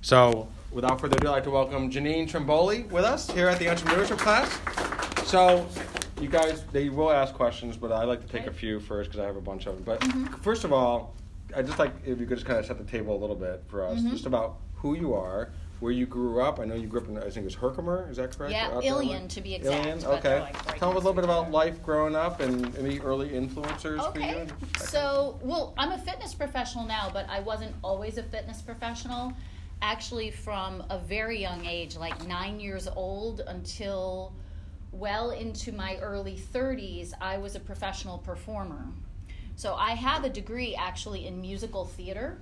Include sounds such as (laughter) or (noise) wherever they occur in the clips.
So, without further ado, I'd like to welcome Janine Trimboli with us here at the entrepreneurship class. So, you guys, they will ask questions, but I'd like to take a few first because I have a bunch of them. But Mm-hmm. first of all, I'd just like if you could just kind of set the table a little bit for Mm-hmm. us, just about who you are, where you grew up. I know you grew up in, I think it was Herkimer, is that correct? Yeah? Ilion, to be exact, Ilion, okay. like, right Tell us a little bit about life growing up and any early influencers for you. Okay. kind of- So, well, I'm a fitness professional now, but I wasn't always a fitness professional. Actually, from a very young age, like nine years old until well into my early 30s, I was a professional performer. So, I have a degree actually in musical theater.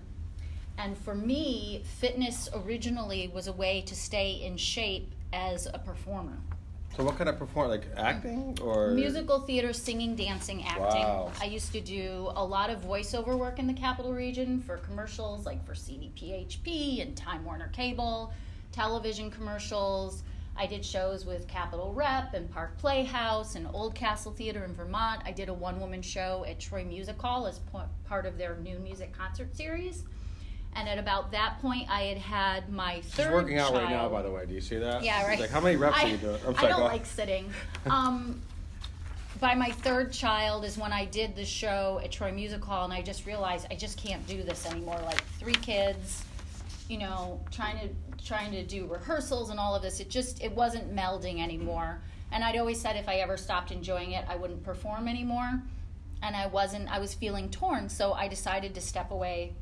And for me, fitness originally was a way to stay in shape as a performer. So, what kind of perform, like acting or Musical theater, singing, dancing, acting. Wow. I used to do a lot of voiceover work in the capital region for commercials like for CDPHP and Time Warner Cable, television commercials. I did shows with Capital Rep and Park Playhouse and Oldcastle Theater in Vermont. I did a one woman show at Troy Music Hall as part of their new music concert series. And at about that point, I had had my third She's working out right now, by the way. Do you see that? Yeah, She's right. Like, how many reps I, are you doing? I'm sorry, I don't like sitting. (laughs) Um, by my third child is when I did the show at Troy Music Hall, and I just realized I just can't do this anymore. Like three kids, you know, trying to trying to do rehearsals and all of this. It just it wasn't melding anymore. And I'd always said if I ever stopped enjoying it, I wouldn't perform anymore. And I wasn't. I was feeling torn, so I decided to step away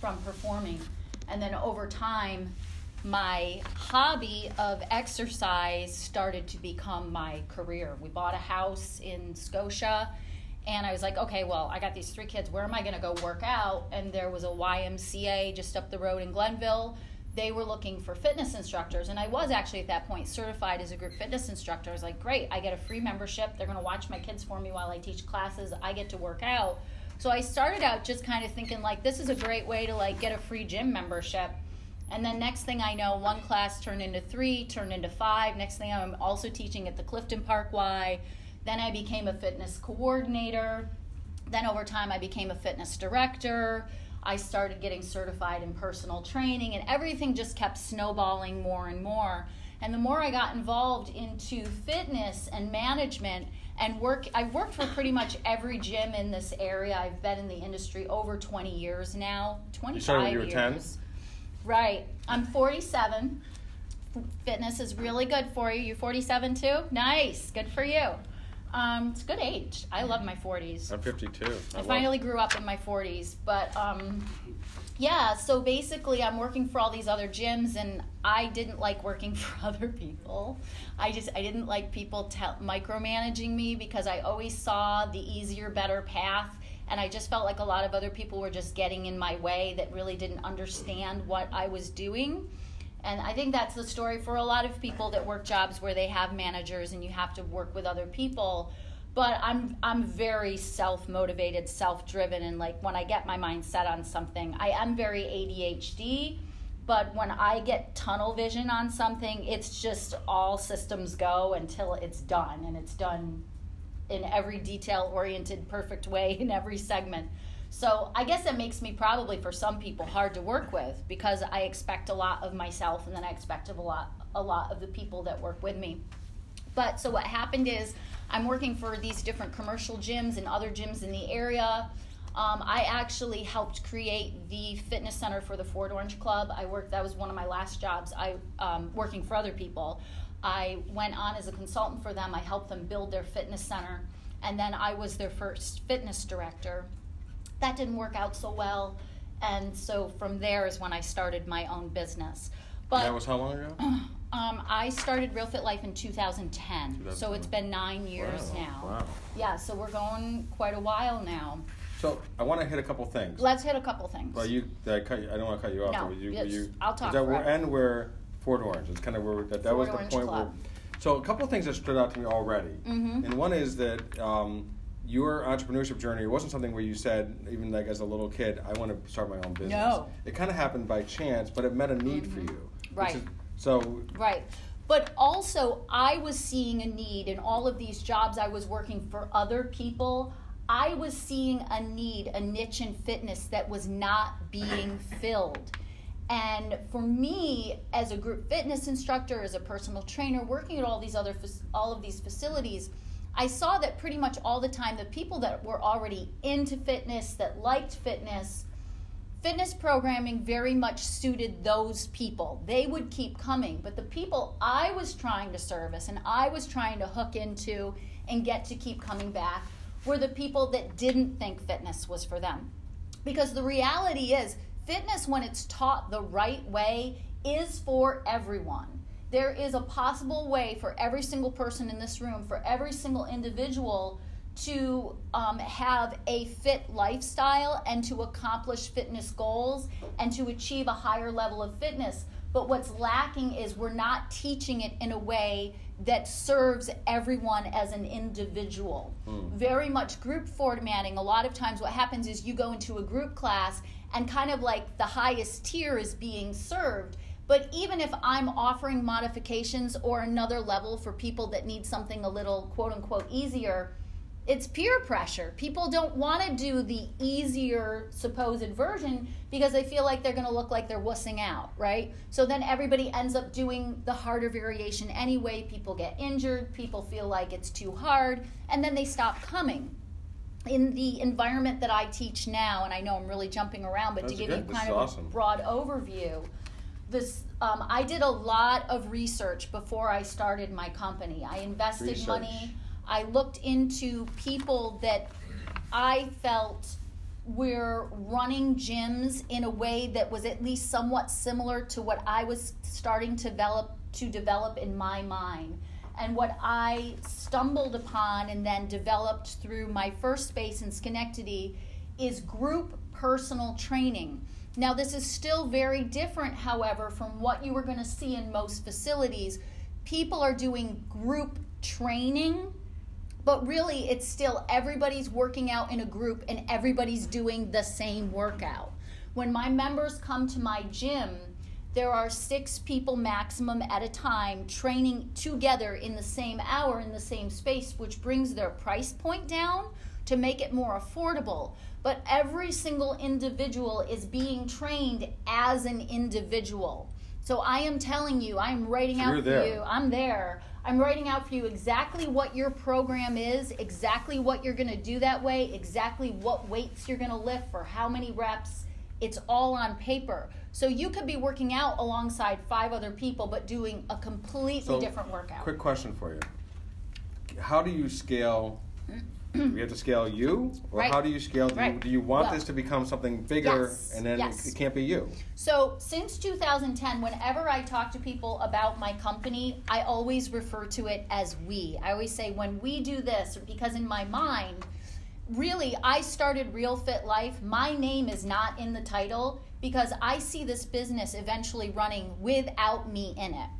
from performing. And then over time, my hobby of exercise started to become my career. We bought a house in Scotia, and I was like, okay, well, I got these three kids. Where am I going to go work out? And there was a YMCA just up the road in Glenville. They were looking for fitness instructors, and I was actually at that point certified as a group fitness instructor. I was like, great, I get a free membership. They're going to watch my kids for me while I teach classes. I get to work out. So I started out just kind of thinking like this is a great way to like get a free gym membership. And then next thing I know, one class turned into three, turned into five. Next thing I'm also teaching at the Clifton Park Y. Then I became a fitness coordinator. Then over time I became a fitness director. I started getting certified in personal training and everything just kept snowballing more and more. And the more I got involved into fitness and management and work I've worked for pretty much every gym in this area. I've been in the industry over 20 years now. 25 started when you were years. 10? Right. I'm 47. Fitness is really good for you. You're 47 too? Nice. Good for you. Um, it's a good age. I love my 40s. I'm 52. I love- finally grew up in my 40s, but um, yeah. So basically, I'm working for all these other gyms, and I didn't like working (laughs) for other people. I just I didn't like people tell micromanaging me because I always saw the easier, better path, and I just felt like a lot of other people were just getting in my way that really didn't understand what I was doing. And I think that's the story for a lot of people that work jobs where they have managers and you have to work with other people. But I'm I'm very self motivated, self driven, and like when I get my mind set on something, I am very ADHD. But when I get tunnel vision on something, it's just all systems go until it's done, and it's done in every detail oriented, perfect way in every segment. So I guess that makes me probably for some people hard to work with because I expect a lot of myself and then I expect of a lot a lot of the people that work with me. But so what happened is I'm working for these different commercial gyms and other gyms in the area. Um, I actually helped create the fitness center for the Fort Orange Club. I worked. That was one of my last jobs. I um, working for other people. I went on as a consultant for them. I helped them build their fitness center, and then I was their first fitness director. That didn't work out so well, and so from there is when I started my own business. But that was how long ago? (clears throat) um, I started Real Fit Life in 2010, so it's been nine years Wow, now. Wow. Yeah, so we're going quite a while now. So I want to hit a couple things. Let's hit a couple things. Well, you, I, cut you, I don't want to cut you off. No, but you, yes, you, I'll talk That we're, and we're Fort Orange. It's kind of where that, that was the Orange point Club. where. So a couple of things that stood out to me already, mm-hmm. and one is that um, your entrepreneurship journey wasn't something where you said, even like as a little kid, I want to start my own business. No. It kind of happened by chance, but it met a need for you. which Right. is- so Right. But also, I was seeing a need in all of these jobs I was working for other people. I was seeing a need, a niche in fitness that was not being filled. And for me, as a group fitness instructor, as a personal trainer, working at all these other all of these facilities, I saw that pretty much all the time the people that were already into fitness, that liked fitness, fitness programming very much suited those people. They would keep coming, but the people I was trying to service and I was trying to hook into and get to keep coming back were the people that didn't think fitness was for them. Because the reality is, fitness, when it's taught the right way, is for everyone. There is a possible way for every single person in this room, for every single individual to um, have a fit lifestyle and to accomplish fitness goals and to achieve a higher level of fitness. But what's lacking is we're not teaching it in a way that serves everyone as an individual. Mm. Very much group formatting. A lot of times, what happens is you go into a group class and kind of like the highest tier is being served. But even if I'm offering modifications or another level for people that need something a little quote unquote easier, it's peer pressure. People don't want to do the easier supposed version because they feel like they're going to look like they're wussing out, right? So then everybody ends up doing the harder variation anyway. People get injured, people feel like it's too hard, and then they stop coming. In the environment that I teach now, and I know I'm really jumping around, but That's to give good. you kind of awesome. a broad overview, this um, I did a lot of research before I started my company. I invested research. money I looked into people that I felt were running gyms in a way that was at least somewhat similar to what I was starting to develop to develop in my mind. And what I stumbled upon and then developed through my first space in Schenectady is group personal training. Now, this is still very different, however, from what you were going to see in most facilities. People are doing group training but really it's still everybody's working out in a group and everybody's doing the same workout. When my members come to my gym, there are six people maximum at a time training together in the same hour in the same space, which brings their price point down to make it more affordable. But every single individual is being trained as an individual. So I am telling you, I am writing out for there. you, I'm there. I'm writing out for you exactly what your program is, exactly what you're going to do that way, exactly what weights you're going to lift for how many reps. It's all on paper. So you could be working out alongside five other people, but doing a completely so, different workout. Quick question for you How do you scale mm. (clears throat) we have to scale you, or right. how do you scale? Do, right. you, do you want well, this to become something bigger, yes, and then yes. it, it, can't be you? So since 2010, whenever I talk to people about my company, I always refer to it as we. I always say when we do this, because in my mind, really, I started Real Fit Life. My name is not in the title because I see this business eventually running without me in it.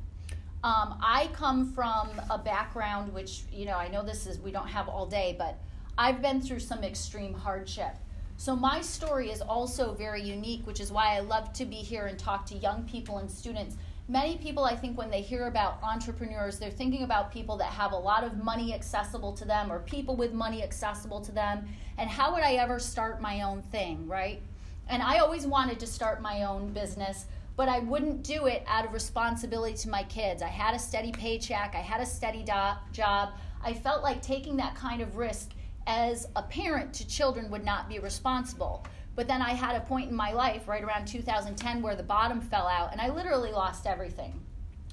Um, I come from a background which, you know, I know this is, we don't have all day, but I've been through some extreme hardship. So my story is also very unique, which is why I love to be here and talk to young people and students. Many people, I think, when they hear about entrepreneurs, they're thinking about people that have a lot of money accessible to them or people with money accessible to them. And how would I ever start my own thing, right? And I always wanted to start my own business but I wouldn't do it out of responsibility to my kids. I had a steady paycheck, I had a steady do- job. I felt like taking that kind of risk as a parent to children would not be responsible. But then I had a point in my life, right around 2010, where the bottom fell out, and I literally lost everything.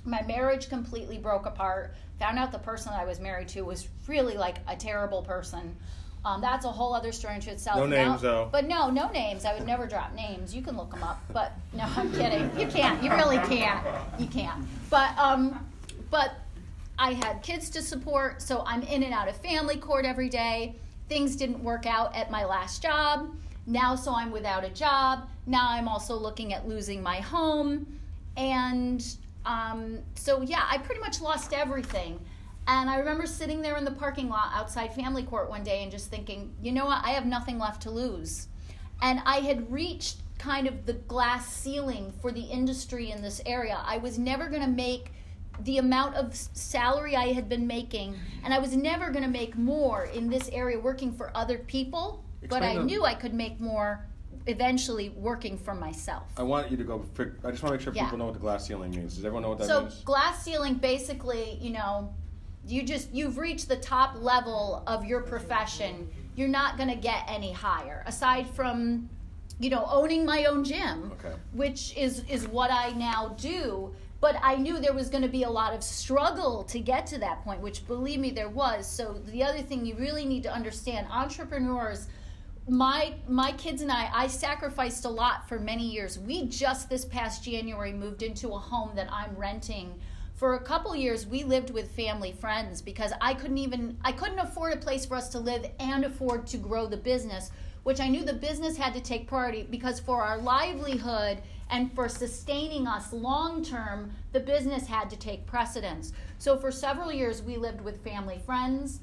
My marriage completely broke apart. Found out the person I was married to was really like a terrible person. Um, that's a whole other story to itself. No names, though. But no, no names. I would never drop names. You can look them up. But no, I'm kidding. You can't. You really can't. You can't. But um, but I had kids to support, so I'm in and out of family court every day. Things didn't work out at my last job. Now, so I'm without a job. Now I'm also looking at losing my home, and um, so yeah, I pretty much lost everything. And I remember sitting there in the parking lot outside family court one day and just thinking, you know what, I have nothing left to lose. And I had reached kind of the glass ceiling for the industry in this area. I was never going to make the amount of salary I had been making, and I was never going to make more in this area working for other people, but I Explain the- knew I could make more eventually working for myself. I want you to go. I just want to make sure Yeah. people know what the glass ceiling means. Does everyone know what that so means? glass ceiling basically you know you just you've reached the top level of your profession you're not going to get any higher aside from you know owning my own gym Okay. which is is what i now do but i knew there was going to be a lot of struggle to get to that point which believe me there was so the other thing you really need to understand entrepreneurs my my kids and I I sacrificed a lot for many years. We just this past January moved into a home that I'm renting. For a couple years we lived with family friends because I couldn't even I couldn't afford a place for us to live and afford to grow the business, which I knew the business had to take priority because for our livelihood and for sustaining us long term, the business had to take precedence. So for several years we lived with family friends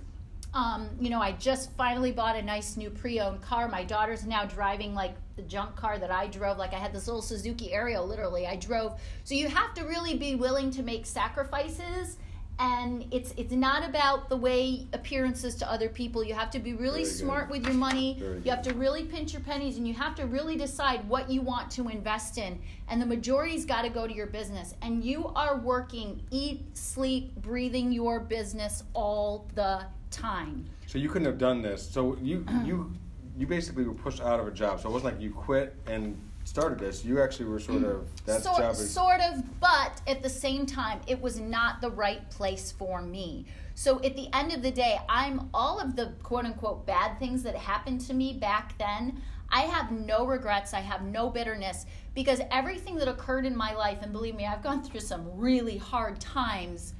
um, you know, I just finally bought a nice new pre-owned car. My daughter's now driving like the junk car that I drove. Like I had this little Suzuki Aerio, literally. I drove. So you have to really be willing to make sacrifices, and it's it's not about the way appearances to other people. You have to be really Very good. smart with your money. Very You have to really pinch your pennies, and you have to really decide what you want to invest in. And the majority's got to go to your business. And you are working, eat, sleep, breathing your business all the time. So you couldn't have done this. So you you you basically were pushed out of a job. So it wasn't like you quit and started this. You actually were sort of mm. that sort, job is sort of, but at the same time, it was not the right place for me. So at the end of the day, I'm all of the quote unquote bad things that happened to me back then. I have no regrets. I have no bitterness because everything that occurred in my life, and believe me, I've gone through some really hard times,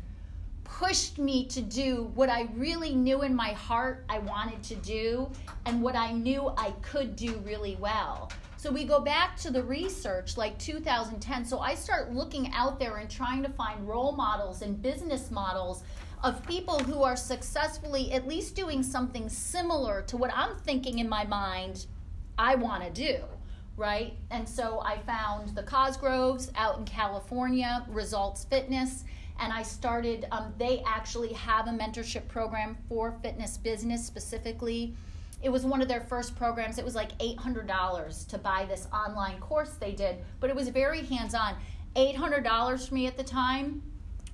pushed me to do what I really knew in my heart I wanted to do and what I knew I could do really well. So we go back to the research like 2010. So I start looking out there and trying to find role models and business models of people who are successfully at least doing something similar to what I'm thinking in my mind I want to do, right? And so I found the Cosgroves out in California, Results Fitness, and I started. Um, they actually have a mentorship program for fitness business specifically. It was one of their first programs. It was like $800 to buy this online course they did, but it was very hands on. $800 for me at the time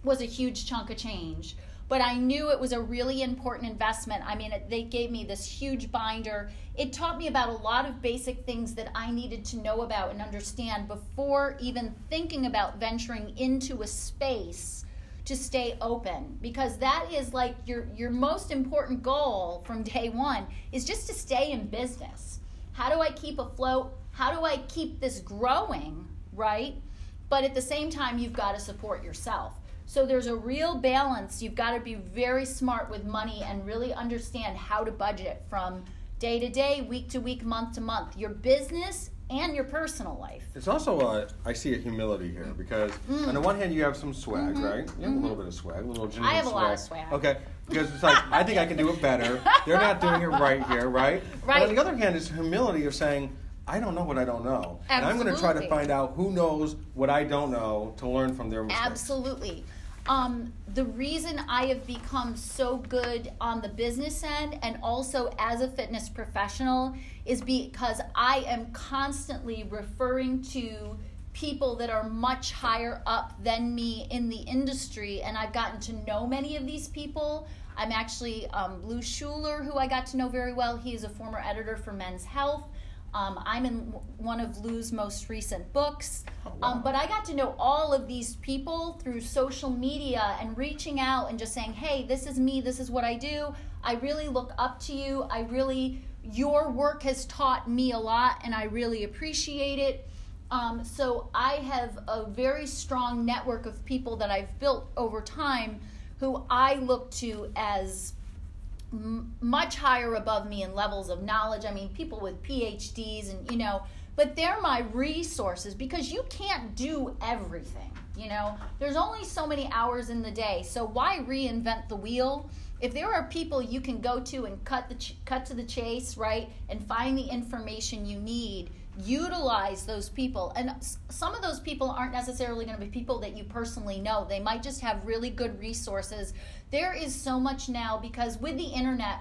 was a huge chunk of change but I knew it was a really important investment. I mean, it, they gave me this huge binder. It taught me about a lot of basic things that I needed to know about and understand before even thinking about venturing into a space to stay open because that is like your your most important goal from day 1 is just to stay in business. How do I keep afloat? How do I keep this growing, right? But at the same time you've got to support yourself. So there's a real balance. You've got to be very smart with money and really understand how to budget from day to day, week to week, month to month. Your business and your personal life. It's also a, I see a humility here because on the one hand you have some swag, right? You have a little bit of swag, a little Janine Mm-hmm. I have a lot of swag. Okay, because it's like I think I can do it better. They're not doing it right here, right? But on the other hand, it's humility of saying. I don't know what I don't know. And I'm going to try to find out who knows what I don't know to learn from their mistakes. Absolutely. Um, the reason I have become so good on the business end and also as a fitness professional is because I am constantly referring to people that are much higher up than me in the industry, and I've gotten to know many of these people. I'm actually um, Lou Schuler, who I got to know very well. He is a former editor for Men's Health. Um, I'm in one of Lou's most recent books. Oh, wow. um, but I got to know all of these people through social media and reaching out and just saying, hey, this is me, this is what I do. I really look up to you. I really, your work has taught me a lot and I really appreciate it. Um, so I have a very strong network of people that I've built over time who I look to as much higher above me in levels of knowledge. I mean, people with PhDs and, you know, but they're my resources because you can't do everything. You know, there's only so many hours in the day. So why reinvent the wheel? If there are people you can go to and cut the ch- cut to the chase, right, and find the information you need, utilize those people. And some of those people aren't necessarily going to be people that you personally know. They might just have really good resources. There is so much now because with the internet,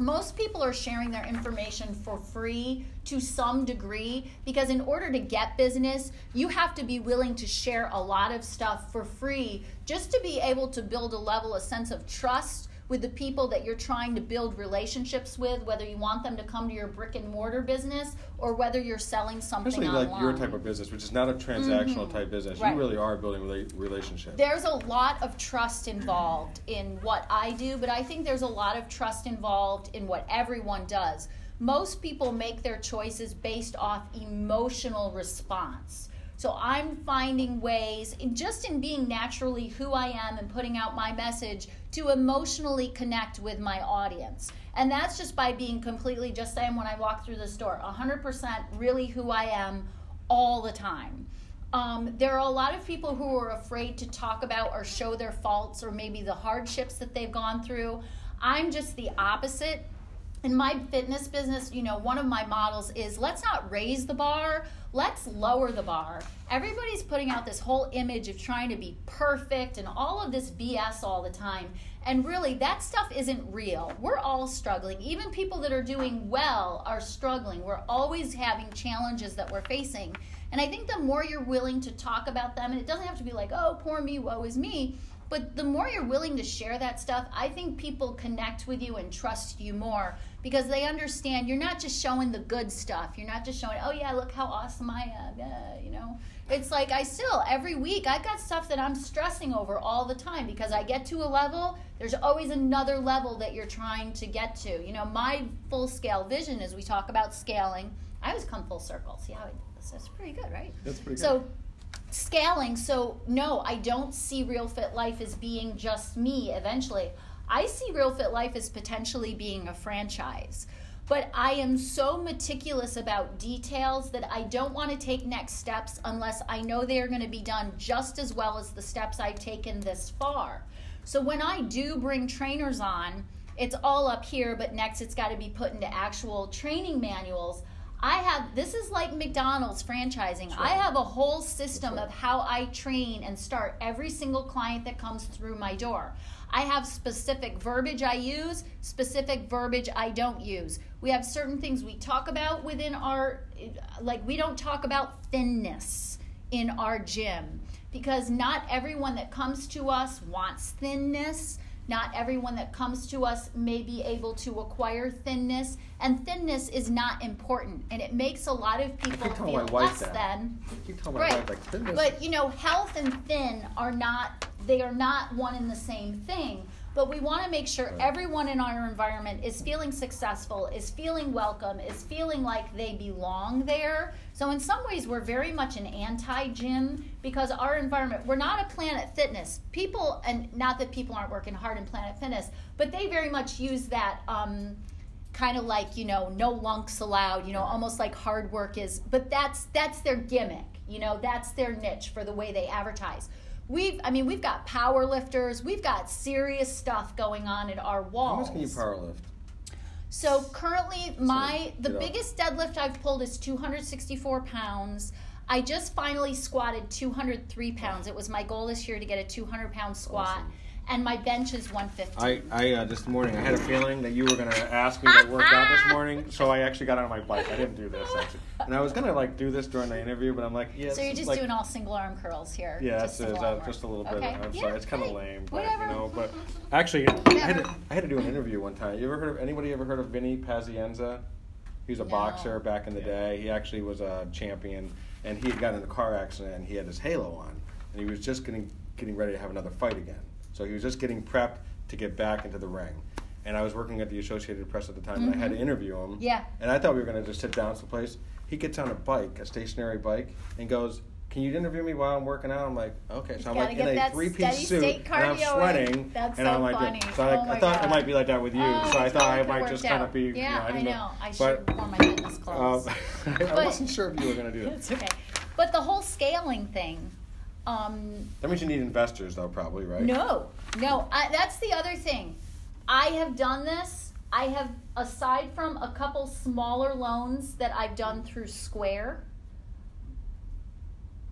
most people are sharing their information for free to some degree because in order to get business you have to be willing to share a lot of stuff for free just to be able to build a level a sense of trust with the people that you're trying to build relationships with, whether you want them to come to your brick and mortar business or whether you're selling something Especially online. like your type of business, which is not a transactional Mhm. type business. Right. You really are building rela- relationships. There's a lot of trust involved in what I do, but I think there's a lot of trust involved in what everyone does. Most people make their choices based off emotional response. So I'm finding ways, in- just in being naturally who I am and putting out my message, to emotionally connect with my audience. And that's just by being completely just am when I walk through the store, 100% really who I am all the time. Um, there are a lot of people who are afraid to talk about or show their faults or maybe the hardships that they've gone through. I'm just the opposite. In my fitness business, you know, one of my models is let's not raise the bar, let's lower the bar. Everybody's putting out this whole image of trying to be perfect and all of this BS all the time. And really, that stuff isn't real. We're all struggling. Even people that are doing well are struggling. We're always having challenges that we're facing. And I think the more you're willing to talk about them, and it doesn't have to be like, oh, poor me, woe is me, but the more you're willing to share that stuff, I think people connect with you and trust you more because they understand you're not just showing the good stuff. You're not just showing, oh, yeah, look how awesome I am. Yeah, you know, it's like I still, every week, I've got stuff that I'm stressing over all the time because I get to a level, there's always another level that you're trying to get to. You know, my full scale vision as we talk about scaling, I always come full circle. See how I? That's pretty good, right? That's pretty good. So, scaling, so no, I don't see Real Fit Life as being just me eventually. I see Real Fit Life as potentially being a franchise. But I am so meticulous about details that I don't want to take next steps unless I know they are going to be done just as well as the steps I've taken this far. So when I do bring trainers on, it's all up here, but next it's got to be put into actual training manuals. I have this is like McDonald's franchising. I have a whole system of how I train and start every single client that comes through my door. I have specific verbiage I use, specific verbiage I don't use. We have certain things we talk about within our like we don't talk about thinness in our gym because not everyone that comes to us wants thinness. Not everyone that comes to us may be able to acquire thinness, and thinness is not important, and it makes a lot of people feel less that. than. I keep my Right. wife, like. But you know, health and thin are not they are not one and the same thing. But we want to make sure everyone in our environment is feeling successful, is feeling welcome, is feeling like they belong there. So in some ways we're very much an anti-gym because our environment, we're not a Planet Fitness. People and not that people aren't working hard in Planet Fitness, but they very much use that um, kind of like you know no lunks allowed you know almost like hard work is but that's that's their gimmick you know that's their niche for the way they advertise we've i mean we've got power lifters we've got serious stuff going on at our How walls much can you power lift? So currently my the biggest deadlift i've pulled is 264 pounds. I just finally squatted 203 pounds. It was my goal this year to get a 200 pound squat. Awesome. And my bench is 150 I, I uh, this morning I had a feeling that you were gonna ask me to work out this morning, (laughs) so I actually got on my bike. I didn't do this actually, and I was gonna like do this during the interview, but I'm like, yeah. so you're just like, doing all single arm curls here Yeah, just that's it. single Uh, just a little bit. Okay. I'm Yeah, sorry, it's kind of lame, but whatever. you know. But (laughs) actually, I had, to, I had to do an interview one time. You ever heard of anybody ever heard of Vinny Pazienza? He was a No. boxer back in the day. He actually was a champion, and he had gotten in a car accident. and He had his halo on, and he was just getting getting ready to have another fight again. So he was just getting prepped to get back into the ring. And I was working at the Associated Press at the time, and I had to Mhm. interview him. Yeah. And I thought we were going to just sit down someplace. He gets on a bike, a stationary bike, and goes, "Can you interview me while I'm working out?" I'm like, "Okay." So I'm like in a three-piece suit, and I'm sweating. That's and so I'm like, funny. so I, Oh I thought God. it might be like that with you. Oh, so I thought I might just worked kind of be. Yeah, you know, I, I didn't know. I But, should wear my fitness (laughs) clothes. um, (laughs) I wasn't sure if you were going to do that. (laughs) It's okay. But the whole scaling thing, um, That means you need investors, though, probably, right? no, no. I, that's the other thing. I have done this I have, aside from a couple smaller loans that I've done through Square,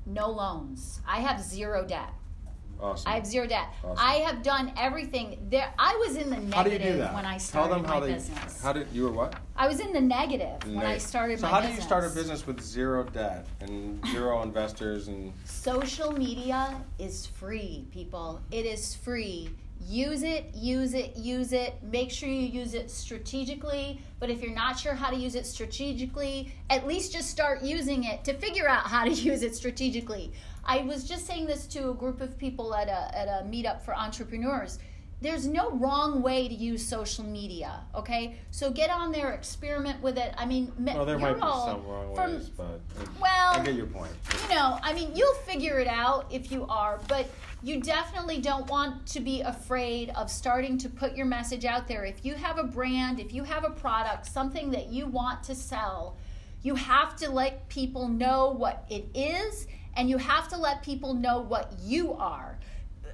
no loans. I have zero debt. Awesome. I have zero debt. Awesome. I have done everything. There, I was in the negative how do you do that? when I Tell started them how my they. business. How did you were what? I was in the negative when I started so how business. do you start a business with zero debt and zero (laughs) investors and Social media is free, people. It is free. Use it, use it, use it. Make sure you use it strategically. But if you're not sure how to use it strategically, at least just start using it to figure out how to (laughs) use it strategically. I was just saying this to a group of people at a, at a meetup for entrepreneurs. There's no wrong way to use social media, okay? So get on there, experiment with it. I mean, well there might be some wrong from- ways, but well, I get your point. you know, I mean, you'll figure it out if you are, but you definitely don't want to be afraid of starting to put your message out there. If you have a brand, if you have a product, something that you want to sell, you have to let people know what it is and you have to let people know what you are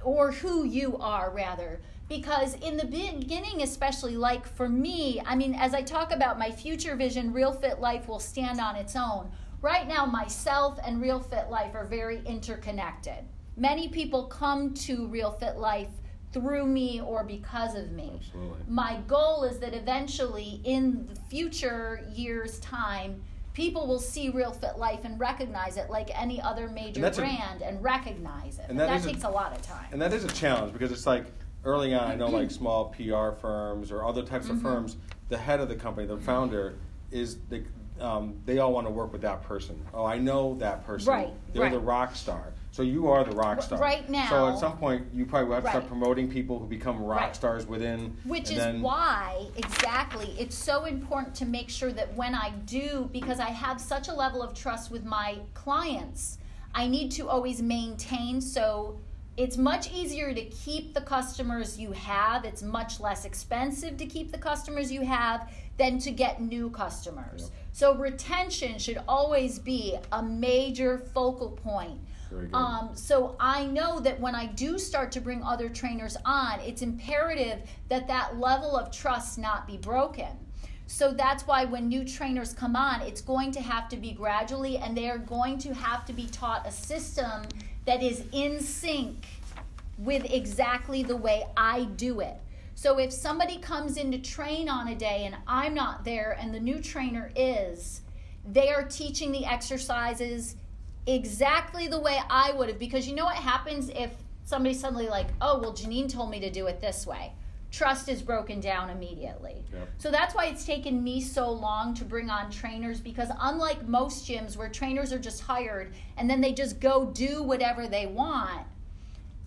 or who you are rather. Because in the beginning especially like for me i mean as i talk about my future vision real fit life will stand on its own. Right now myself and real fit life are very interconnected. Many people come to real fit life through me or because of me. Absolutely. my goal is that eventually in the future years time people will see real fit life and recognize it like any other major that's a- brand and recognize it and that, that is a- takes a lot of time And that is a challenge because it's like early on, I know like (clears throat) small PR firms or other types Mm-hmm. of firms, the head of the company, the founder, is the, um, they all want to work with that person. Oh, I know that person. Right, They're right. the rock star. So you are the rock star. right now. So at some point, you probably have to start promoting people who become rock Right. stars within. Which is then- why, exactly, it's so important to make sure that when I do, because I have such a level of trust with my clients, I need to always maintain. So it's much easier to keep the customers you have, it's much less expensive to keep the customers you have than to get new customers. Yep. So retention should always be a major focal point. Um, so I know that when I do start to bring other trainers on, it's imperative that that level of trust not be broken. So that's why when new trainers come on, it's going to have to be gradually, and they are going to have to be taught a system that is in sync with exactly the way I do it. So if somebody comes in to train on a day and I'm not there and the new trainer is, they are teaching the exercises exactly the way I would have because you know what happens if somebody suddenly like, "Oh, well Janine told me to do it this way." Trust is broken down immediately. Yep. So that's why it's taken me so long to bring on trainers because unlike most gyms where trainers are just hired and then they just go do whatever they want,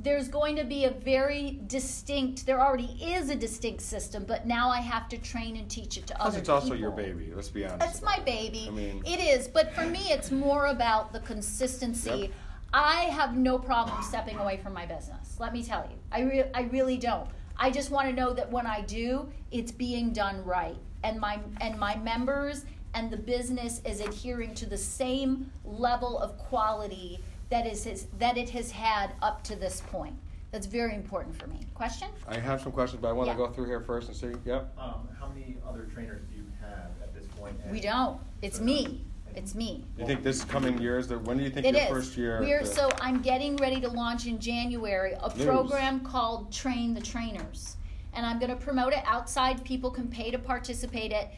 there's going to be a very distinct there already is a distinct system, but now I have to train and teach it to Plus, other it's also people. your baby. Let's be honest. It's my baby. I mean, it is, but for me, it's more about the consistency. Yep. I have no problem stepping away from my business. Let me tell you, I re- I really don't. I just want to know that when I do, it's being done right, and my and my members and the business is adhering to the same level of quality that is his, that it has had up to this point. That's very important for me. Question? I have some questions, but I want to go through here first and see. Yep. Um, how many other trainers do you have at this point? And- We don't. It's me. It's me. You think this coming year is the? When do you think It your is. first year? We're the- so I'm getting ready to launch in January a News. program called Train the Trainers. And I'm going to promote it outside. People can pay to participate it.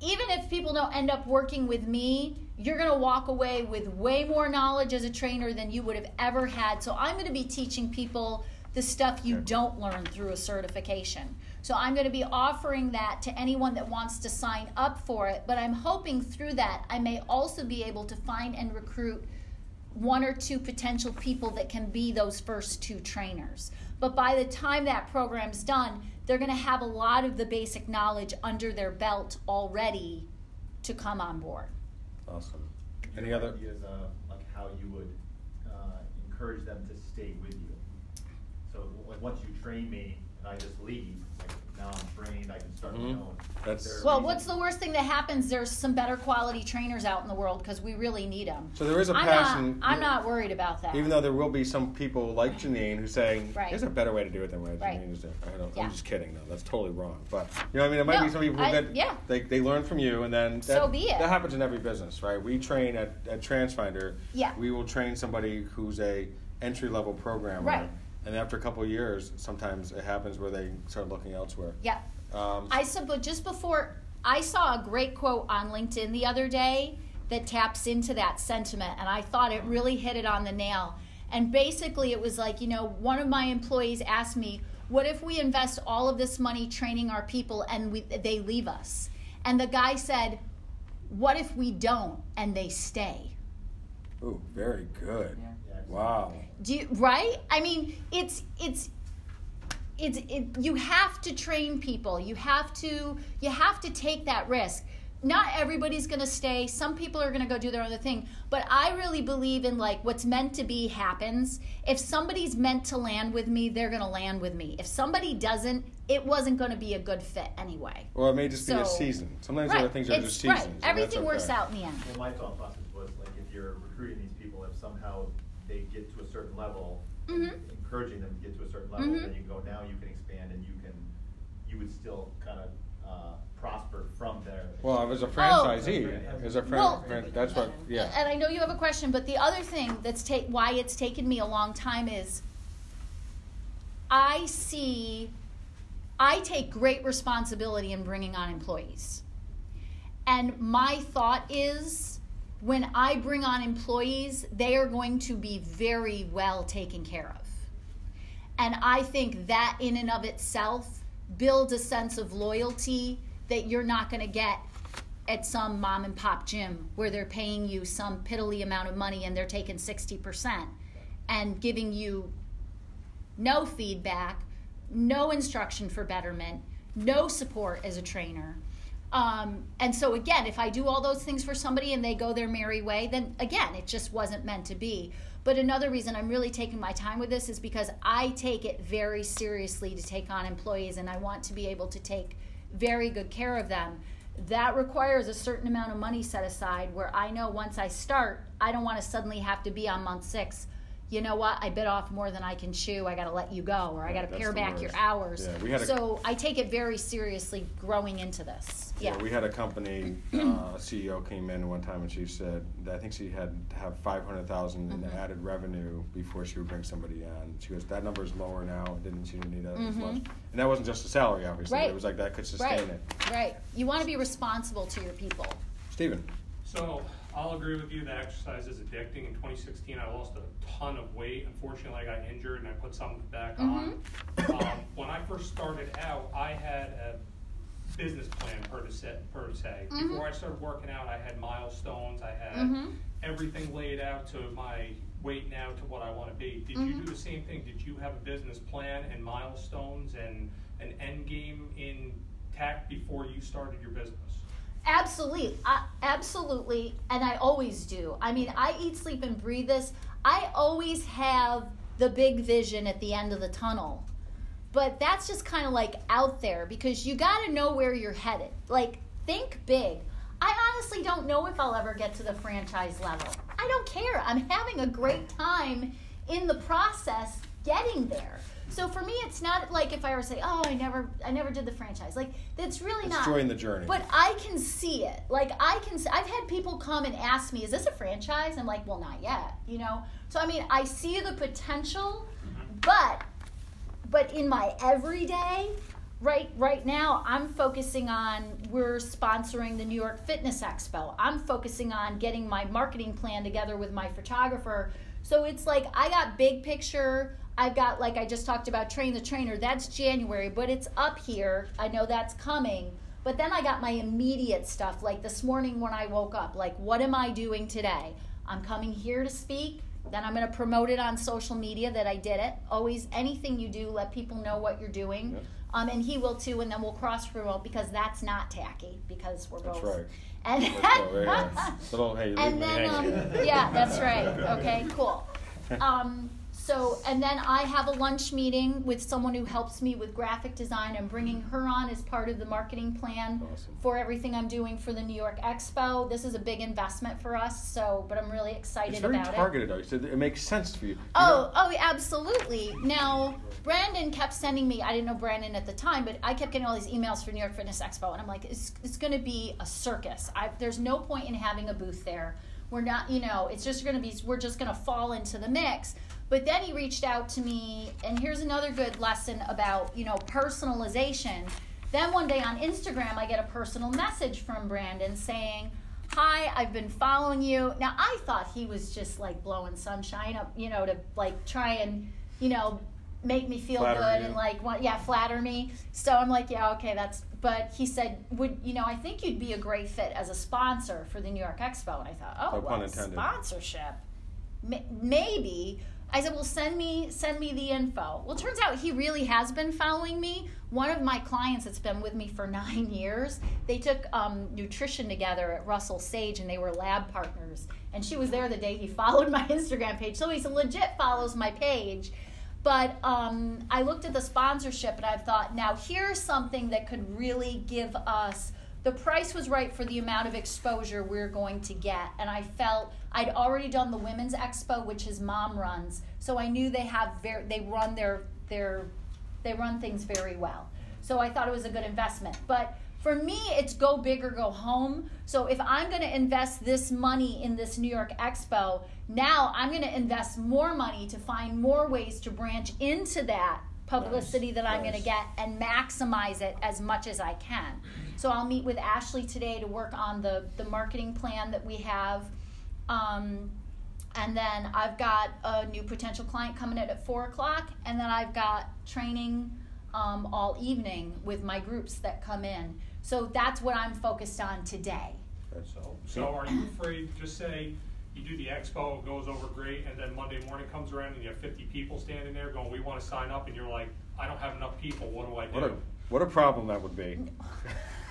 Even if people don't end up working with me, you're going to walk away with way more knowledge as a trainer than you would have ever had. So I'm going to be teaching people the stuff you don't learn through a certification. So I'm going to be offering that to anyone that wants to sign up for it. But I'm hoping through that I may also be able to find and recruit one or two potential people that can be those first two trainers. But by the time that program's done, they're going to have a lot of the basic knowledge under their belt already to come on board. Awesome. Any other? ideas of like how you would uh, encourage them to stay with you? So like once you train me and I just leave, like now I'm trained, I can start my Mhm. own. That's- Is there a Well, reason- what's the worst thing that happens? There's some better quality trainers out in the world because we really need them. So there is a I'm passion. Not, I'm not worried about that. Even though there will be some people like Janine who say, Right. "There's a better way to do it than what Right. Janine is doing." I don't, Yeah. I'm just kidding, though. That's totally wrong. But you know, what I mean, it might No, be some people I- that yeah. they, they learn from you, and then that, So be it. that happens in every business, right? We train at, at TransFinder. Yeah. We will train somebody who's a entry level programmer, Right. And after a couple of years, sometimes it happens where they start looking elsewhere. yeah. Um, I said, but just before, I saw a great quote on LinkedIn the other day that taps into that sentiment, and I thought it really hit it on the nail. And basically, it was like, you know, one of my employees asked me, "What if we invest all of this money training our people and we, they leave us?" And the guy said, "What if we don't and they stay?" Oh, very good. Yeah, excellent. Wow. Do you, right? I mean, it's it's it's it, you have to train people. You have to you have to take that risk. Not everybody's going to stay. Some people are going to go do their other thing. But I really believe in like what's meant to be happens. If somebody's meant to land with me, they're going to land with me. If somebody doesn't, it wasn't going to be a good fit anyway. Or it may just be a season. Sometimes right. other things are it's, just seasons. right. Everything that's works okay. out in the end. Well, my thought process was like if you're recruiting these people, if somehow they get to a certain level, and Mhm. encouraging them to get to a certain level, Mhm. then you go now you can expand and you can you would still kind of uh, prosper from there. Well, as a Oh. franchisee, as a fran- Well, fran- that's what. Yeah. And I know you have a question, but the other thing that's take why it's taken me a long time is I see I take great responsibility in bringing on employees. And my thought is when I bring on employees, they are going to be very well taken care of. And I think that in and of itself builds a sense of loyalty that you're not going to get at some mom and pop gym where they're paying you some piddly amount of money and they're taking 60% and giving you no feedback, no instruction for betterment, no support as a trainer. Um, and so, again, if I do all those things for somebody and they go their merry way, then again, it just wasn't meant to be. But another reason I'm really taking my time with this is because I take it very seriously to take on employees and I want to be able to take very good care of them. That requires a certain amount of money set aside where I know once I start, I don't want to suddenly have to be on month six. You know what? I bit off more than I can chew. I got to let you go, or I got to That's pare the back your hours. Yeah, we had a- so I take it very seriously growing into this. Yeah. we had a company uh, (clears throat) CEO came in one time and she said that I think she had to have five hundred thousand in Mhm. added revenue before she would bring somebody in. She goes, that number is lower now. Didn't she didn't need that as Mhm. much? And that wasn't just the salary, obviously. Right. It was like that could sustain right. it. Right. You want to be responsible to your people. Stephen, So I'll agree with you that exercise is addicting. In 2016, I lost a ton of weight. Unfortunately, I got injured and I put some back on. Um, when I first started out, I had a business plan per se. Per se. Mhm. Before I started working out, I had milestones. I had Mhm. everything laid out to my weight now to what I want to be. Did you Mhm. do the same thing? Did you have a business plan and milestones and an end game intact before you started your business? Absolutely, I, uh, absolutely, and I always do. I mean, I eat, sleep, and breathe this. I always have the big vision at the end of the tunnel, but that's just kind of like out there because you got to know where you're headed. Like, think big. I honestly don't know if I'll ever get to the franchise level. I don't care. I'm having a great time in the process getting there. So for me, it's not like if I were to say, "Oh, I never, I never did the franchise." Like that's really It's not enjoying the journey. But I can see it. Like I can. See, I've had people come and ask me, "Is this a franchise?" I'm like, "Well, not yet." You know. So I mean, I see the potential, mm-hmm. but but in my everyday, right right now, I'm focusing on we're sponsoring the New York Fitness Expo. I'm focusing on getting my marketing plan together with my photographer. So it's like I got big picture. I've got like I just talked about train the trainer. That's January, but it's up here. I know that's coming. But then I got my immediate stuff like this morning when I woke up, like what am I doing today? I'm coming here to speak. Then I'm going to promote it on social media that I did it. Always anything you do, let people know what you're doing. Um, and he will too, and then we'll cross promote because that's not tacky because we're That's both. right. And Let's go, right, yeah. (laughs) Little, hey, and then um, yeah, that's right. Okay, cool. (laughs) Um, so, and then I have a lunch meeting with someone who helps me with graphic design. I'm bringing her on as part of the marketing plan Awesome. for everything I'm doing for the New York Expo. This is a big investment for us, so, but I'm really excited It's very about it. targeted though. So it makes sense for you. You Oh, know- oh, absolutely. Now, Brandon kept sending me, I didn't know Brandon at the time, but I kept getting all these emails for New York Fitness Expo, and I'm like, it's, it's going to be a circus. I, there's no point in having a booth there. We're not, you know, it's just going to be, we're just going to fall into the mix. But then he reached out to me, and here's another good lesson about, you know, personalization. Then one day on Instagram, I get a personal message from Brandon saying, Hi, I've been following you. Now, I thought he was just like blowing sunshine up, you know, to like try and, you know, make me feel Flatter good you. and like, want, yeah, flatter me. So I'm like, yeah, okay, that's, but he said, would, you know, I think you'd be a great fit as a sponsor for the New York Expo. And I thought, oh, No well, sponsorship. Ma- maybe i said well send me send me the info. Well turns out he really has been following me. One of my clients that's been with me for (laughs) nine years they took um, nutrition together at russell sage and they were lab partners. And she was there the day he (laughs) followed my instagram page. So he's legit follows my page. But um, i looked at the sponsorship and i thought now here's something that could really give us the price was right for the amount of exposure we're going to get. And i felt i'd already done the women's expo which is mom runs. So i knew they have very they run their their they run things very well. So i thought it was a good investment. But for me it's go big or go home. So if i'm going to invest this money in this new york expo now i'm going to invest more money to find more ways to branch into that publicity that i'm going to get and maximize it as much as I can. So I'll meet with Ashley today to work on the, the marketing plan that we have. Um, and then I've got a new potential client coming in at four o'clock, and then I've got training um, all evening with my groups that come in. So that's what I'm focused on today. So, so are you afraid, just say, you do the expo, it goes over great, and then Monday morning comes around and you have fifty people standing there going, we wanna sign up, and you're like, I don't have enough people, what do I do? What a what a problem that would be.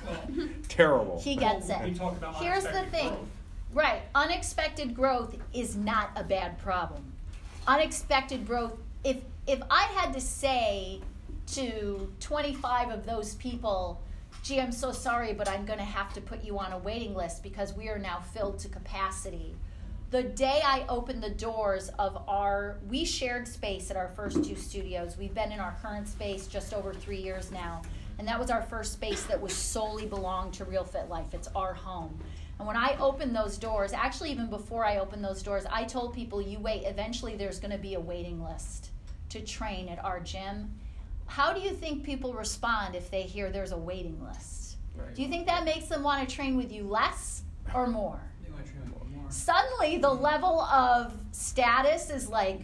(laughs) Terrible. He gets it. We talk about Here's the thing. growth. Right. Unexpected growth is not a bad problem. Unexpected growth if if I had to say to 25 of those people, "Gee, I'm so sorry, but I'm going to have to put you on a waiting list because we are now filled to capacity." The day I opened the doors of our we shared space at our first two studios. We've been in our current space just over 3 years now. And that was our first space that was solely belonged to Real Fit Life. It's our home. And when I opened those doors, actually, even before I opened those doors, I told people, you wait, eventually there's going to be a waiting list to train at our gym. How do you think people respond if they hear there's a waiting list? Do you think that makes them want to train with you less or more? They want to train with more. Suddenly, the level of status is like,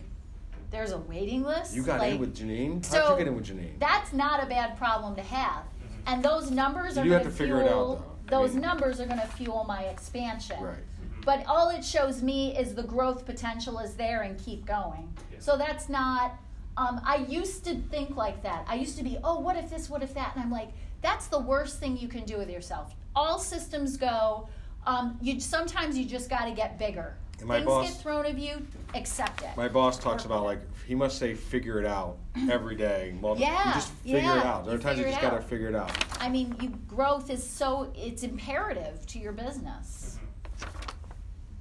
there's a waiting list. You got like, in with Janine? How'd so you get in with Janine? That's not a bad problem to have. And those numbers You are do going have to to figure it out, fuel. though. I Those mean- numbers are going to fuel my expansion. Right. But all it shows me is the growth potential is there and keep going. Yeah. So that's not. Um, I used to think like that. I used to be, oh, what if this, what if that, and I'm like, that's the worst thing you can do with yourself. All systems go. Um, you sometimes you just got to get bigger. And my Things boss- get thrown at you, accept it. My boss talks about like he must say figure it out (clears throat) every day. Well, Yeah, you just figure it yeah, out. There are you times you just gotta figure it out. I mean, you, growth is so it's imperative to your business.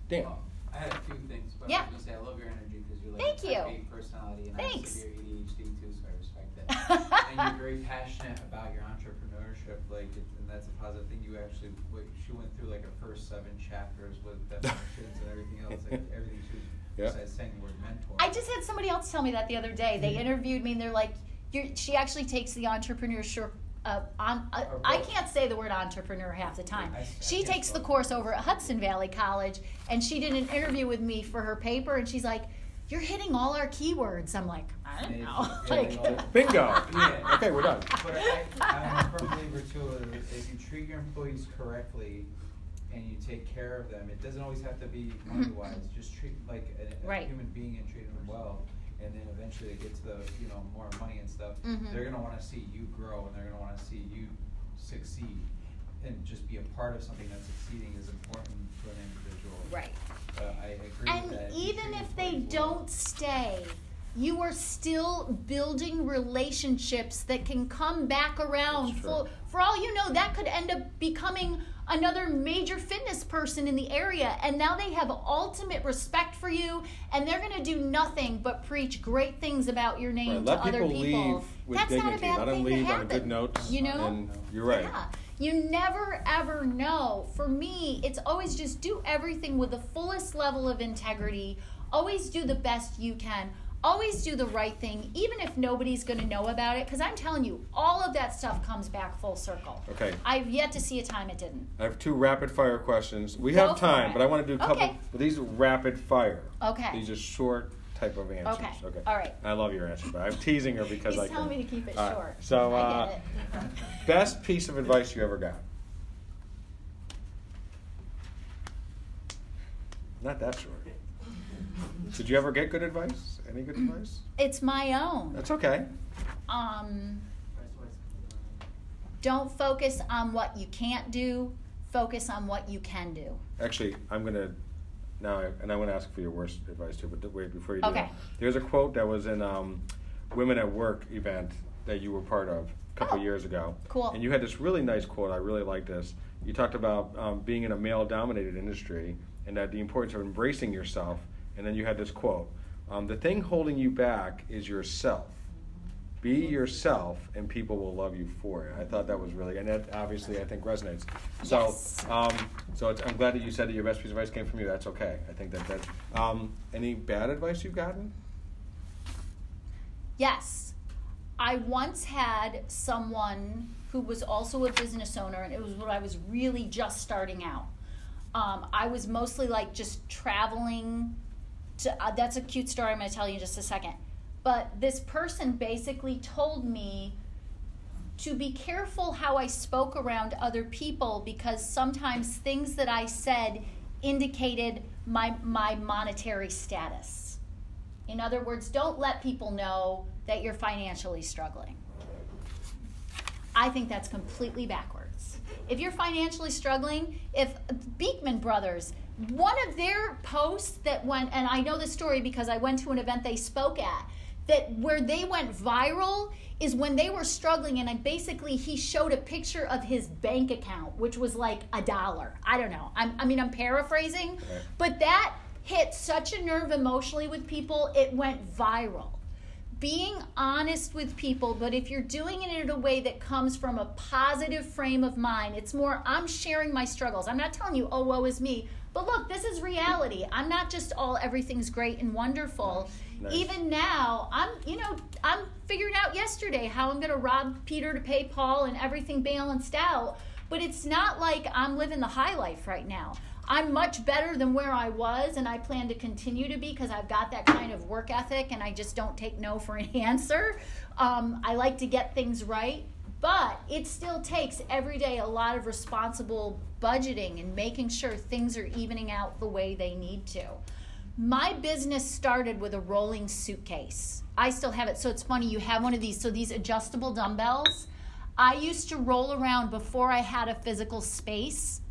Damn. Well, I had a few things, but Yeah. I was gonna say I love your energy because you're like Thank a you. personality, and Thanks. I have severe ADHD too, so I respect that. (laughs) and you're very passionate about your entrepreneurship, like, it, and that's a positive thing. You actually, what, she went through like her first seven chapters with (laughs) definitions and everything else, like everything she was, Yeah. besides saying the word mentor. I just had somebody else tell me that the other day. They interviewed me and they're like, you're, she actually takes the entrepreneurship. Uh, on, uh, I can't say the word entrepreneur half the time. I- I She takes the course over at Hudson Valley College, and she did an interview with me for her paper, and she's like, "You're hitting all our keywords." I'm like, I don't know. (laughs) yeah, like, (laughs) Bingo. Yeah. (laughs) Okay, we're done. But I, I'm a firm believer too, of if you treat your employees correctly and you take care of them, it doesn't always have to be money wise, (clears throat) just treat like a, a Mm-hmm. Right. human being and treat them well. And then eventually they get to, the you know, more money and stuff. Mhm. They're gonna wanna see you grow and they're gonna wanna see you succeed. And just be a part of something that's succeeding is important to an individual. right. Uh, I agree with And that. Even if they well. don't stay, you are still building relationships that can come back around. For, for all you know, that could end up becoming another major fitness person in the area. And now they have ultimate respect for you, and they're going to do nothing but preach great things about your name Right, to let other people people. leave with That's dignity. not a bad Let them thing leave to on happen. good notes. You know? And you're right. Yeah. You never ever know. For me, it's always just do everything with the fullest level of integrity. Always do the best you can. Always do the right thing, even if nobody's going to know about it. Because I'm telling you, all of that stuff comes back full circle. Okay. I've yet to see a time it didn't. I have two rapid fire questions. We Go have time, but I want to do a couple. Okay. These are rapid fire. Okay. These are short type of answers. Okay. All right. I love your answer, but I'm teasing her because He's I can. telling me to keep it All right. short. So, I uh, get it. (laughs) best piece of advice you ever got? Not that short. Did you ever get good advice? Any good advice? It's my own. That's okay. Um, don't focus on what you can't do. Focus on what you can do. Actually, I'm gonna now, and I want to ask for your worst advice too. But wait, before you do Okay. that, there's a quote that was in um, Women at Work event that you were part of a couple Oh, years ago. cool. And you had this really nice quote. I really like this. You talked about um, being in a male-dominated industry and that the importance of embracing yourself. And then you had this quote: um, "The thing holding you back is yourself." Be yourself, and people will love you for it. I thought that was really, and that obviously I think resonates. So, Yes. um, so it's, I'm glad that you said that your best piece of advice came from you. That's okay. I think that that. Um, any bad advice you've gotten? Yes. I once had someone who was also a business owner, and it was when I was really just starting out. Um, I was mostly like just traveling. To, uh, that's a cute story I'm going to tell you in just a second. But this person basically told me to be careful how I spoke around other people because sometimes things that I said indicated my, my monetary status. In other words, don't let people know that you're financially struggling. I think that's completely backwards. If you're financially struggling, if Beekman Brothers, one of their posts that went, and I know the story because I went to an event they spoke at, that where they went viral is when they were struggling, and I basically he showed a picture of his bank account, which was like a dollar. I don't know. I'm, I mean, I'm paraphrasing, Right. but that hit such a nerve emotionally with people, it went viral being honest with people, but if you're doing it in a way that comes from a positive frame of mind, it's more, I'm sharing my struggles. I'm not telling you, oh, woe is me. But look, this is reality. I'm not just all everything's great and wonderful. Nice. Even now, I'm, you know, I'm figuring out yesterday how I'm going to rob Peter to pay Paul and everything balanced out. But it's not like I'm living the high life right now. I'm much better than where I was, and I plan to continue to be because I've got that kind of work ethic and I just don't take no for an (laughs) answer. Um, I like to get things right, but it still takes every day a lot of responsible budgeting and making sure things are evening out the way they need to. My business started with a rolling suitcase. I still have it. So it's funny, you have one of these. So these adjustable dumbbells, I used to roll around before I had a physical space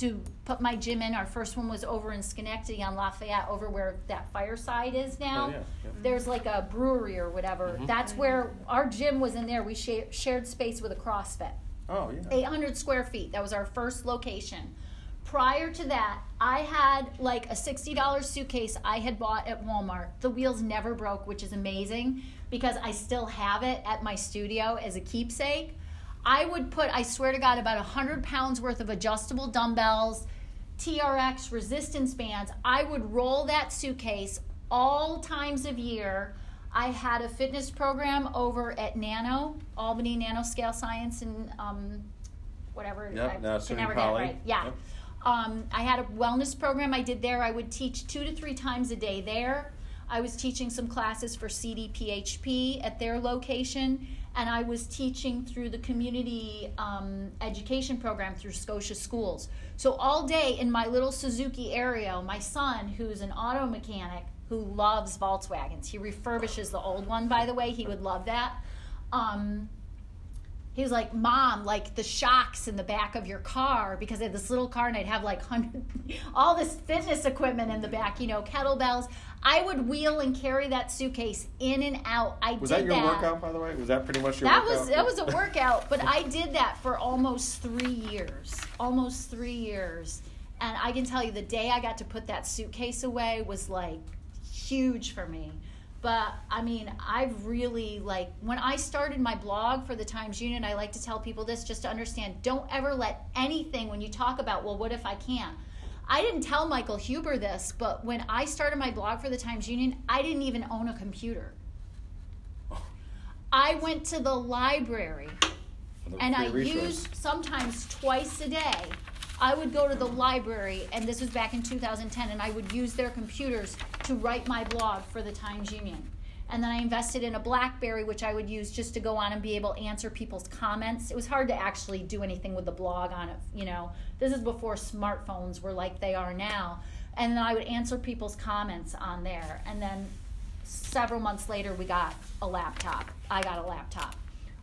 to put my gym in. Our first one was over in Schenectady on Lafayette, over where that fireside is now. Oh, yeah, yeah. There's like a brewery or whatever. Mm-hmm. That's where our gym was in there. We sha- shared space with a CrossFit. Oh yeah. 800 square feet. That was our first location. Prior to that, I had like a $60 suitcase I had bought at Walmart. The wheels never broke, which is amazing because I still have it at my studio as a keepsake. I would put, I swear to God, about 100 pounds worth of adjustable dumbbells, TRX resistance bands. I would roll that suitcase all times of year. I had a fitness program over at Nano, Albany Nanoscale Science, and um, whatever. Yep, I now can never get it right. Yeah. Yep. Um, I had a wellness program I did there. I would teach two to three times a day there. I was teaching some classes for CDPHP at their location, and I was teaching through the community um, education program through Scotia Schools. So all day in my little Suzuki Aerio, my son, who's an auto mechanic who loves Volkswagens, he refurbishes the old one, by the way. He would love that. Um, he was like, "Mom, like the shocks in the back of your car because I had this little car and I'd have like hundred, (laughs) all this fitness equipment in the back, you know, kettlebells. I would wheel and carry that suitcase in and out. I Was did that your workout, by the way? Was that pretty much your that workout? was that was a workout, but (laughs) I did that for almost three years. Almost three years, and I can tell you, the day I got to put that suitcase away was like huge for me. But I mean, I've really like when I started my blog for the Times Union, I like to tell people this just to understand: don't ever let anything when you talk about, well, what if I can't? I didn't tell Michael Huber this, but when I started my blog for the Times Union, I didn't even own a computer. I went to the library and I used sometimes twice a day. I would go to the library, and this was back in 2010, and I would use their computers to write my blog for the Times Union. And then I invested in a Blackberry, which I would use just to go on and be able to answer people's comments. It was hard to actually do anything with the blog on it, you know. This is before smartphones were like they are now. And then I would answer people's comments on there. And then several months later, we got a laptop. I got a laptop.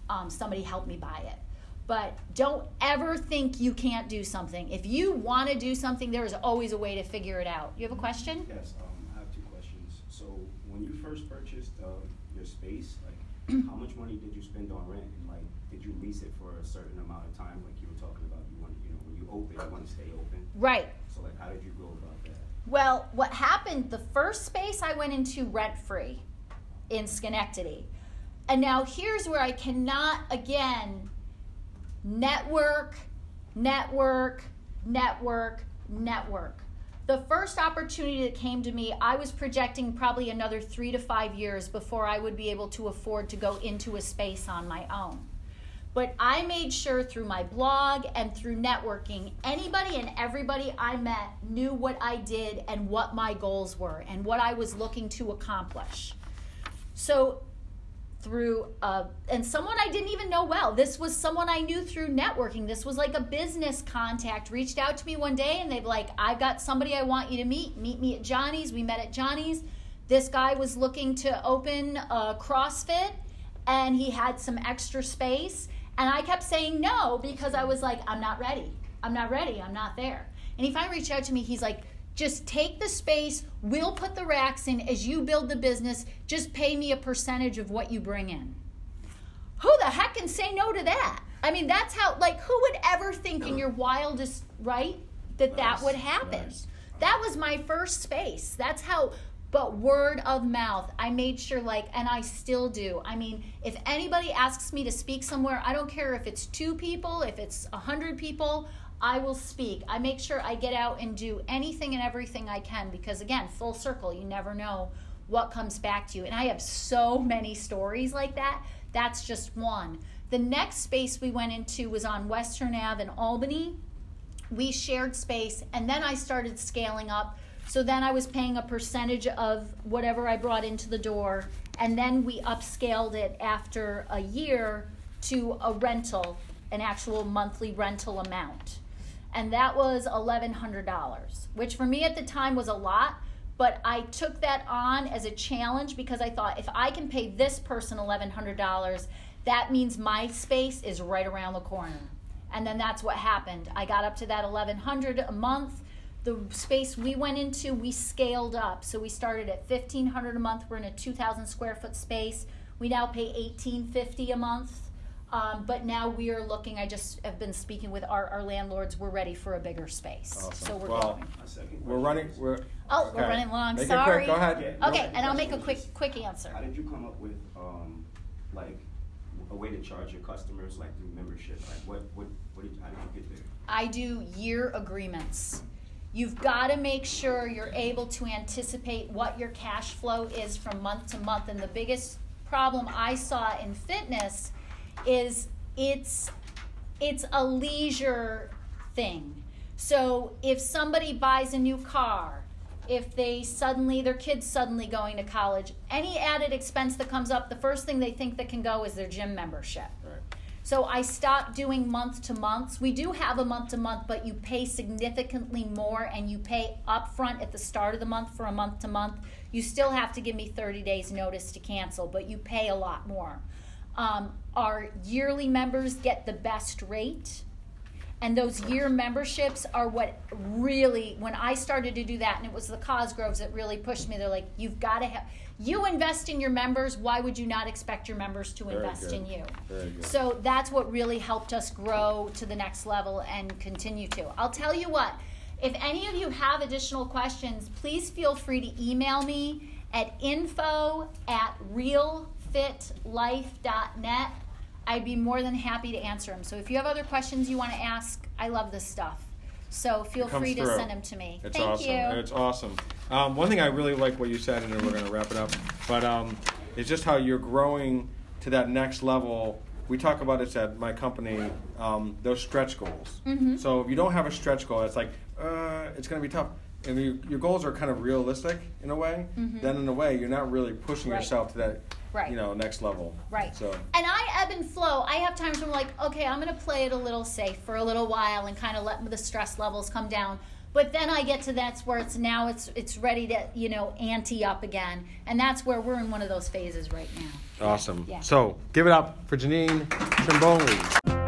Um, somebody helped me buy it. But don't ever think you can't do something. If you want to do something, there is always a way to figure it out. You have a question? Yes, um, I have two questions. So when you first purchased, uh, your space, like, (clears throat) how much money did you spend on rent? And like, did you lease it for a certain amount of time, like you were talking about? You want, you know, when you open, you want to stay open. Right. So like, how did you go about that? Well, what happened, the first space I went into rent free in Schenectady. And now here's where I cannot, again, network, network, network, network. The first opportunity that came to me, I was projecting probably another three to five years before I would be able to afford to go into a space on my own. But I made sure through my blog and through networking, anybody and everybody I met knew what I did and what my goals were and what I was looking to accomplish. So, through, uh, and someone I didn't even know well, this was someone I knew through networking. This was like a business contact, reached out to me one day and they've like, I've got somebody I want you to meet. Meet me at Johnny's. We met at Johnny's. This guy was looking to open a CrossFit and he had some extra space. And I kept saying no because I was like, I'm not ready. I'm not ready. I'm not there. And he finally reached out to me. He's like, just take the space. We'll put the racks in as you build the business. Just pay me a percentage of what you bring in. Who the heck can say no to that? I mean, that's how, like, who would ever think in your wildest right that that would happen? nice. That was my first space. That's how, but word of mouth, I made sure, like, and I still do. I mean, if anybody asks me to speak somewhere, I don't care if it's two people, if it's a hundred people, I will speak. I make sure I get out and do anything and everything I can because, again, full circle, you never know what comes back to you. And I have so many stories like that. That's just one. The next space we went into was on Western Ave in Albany we shared space and then i started scaling up so then i was paying a percentage of whatever i brought into the door and then we upscaled it after a year to a rental an actual monthly rental amount and that was $1100 which for me at the time was a lot but i took that on as a challenge because i thought if i can pay this person $1100 that means my space is right around the corner. And then that's what happened. I got up to that $1,100 a month. The space we went into we scaled up. So we started at $1,500 a month. We're in a 2000 square foot space. We now pay $1,850 a month um, but now we are looking i just have been speaking with our, our landlords we're ready for a bigger space Awesome. so we're Well, going My We're running. We're oh we're running long Make it sorry quick. Go ahead. Yeah. okay and i'll make a quick is- quick answer How did you come up with, um, like, a way to charge your customers, like through membership? Like, what, what, what did, how did you get there? I do year agreements. You've got to make sure you're able to anticipate what your cash flow is from month to month. And the biggest problem I saw in fitness is it's it's a leisure thing. So if somebody buys a new car, if they suddenly their kids suddenly going to college, any added expense that comes up, the first thing they think that can go is their gym membership. Right. So I stopped doing month to months. We do have a month to month, but you pay significantly more and you pay upfront at the start of the month for a month to month. You still have to give me 30 days notice to cancel, but you pay a lot more. Um, our yearly members get the best rate. And those year memberships are what really, when I started to do that, and it was the Cosgroves that really pushed me, they're like, you've got to have, you invest in your members, why would you not expect your members to Very invest good. in you? Very good. So that's what really helped us grow to the next level and continue to. I'll tell you what, if any of you have additional questions, please feel free to email me at info at realfitlife.net. I'd be more than happy to answer them. So if you have other questions you want to ask, I love this stuff. So feel free to through. send them to me. It's Thank awesome. you. It's awesome. Um, one thing I really like what you said, and then we're going to wrap it up, but um, it's just how you're growing to that next level. We talk about it at my company, um, those stretch goals. Mhm. So if you don't have a stretch goal, it's like, uh, it's going to be tough. And you, your goals are kind of realistic in a way. Mhm. Then in a way, you're not really pushing Right. yourself to that, Right. you know, next level. Right. So And I ebb and flow. I have times where I'm like, okay, I'm going to play it a little safe for a little while and kind of let the stress levels come down. But then I get to that's where it's now it's it's ready to you know ante up again, and that's where we're in one of those phases right now. awesome. Yeah. So give it up for Janine Trimboli.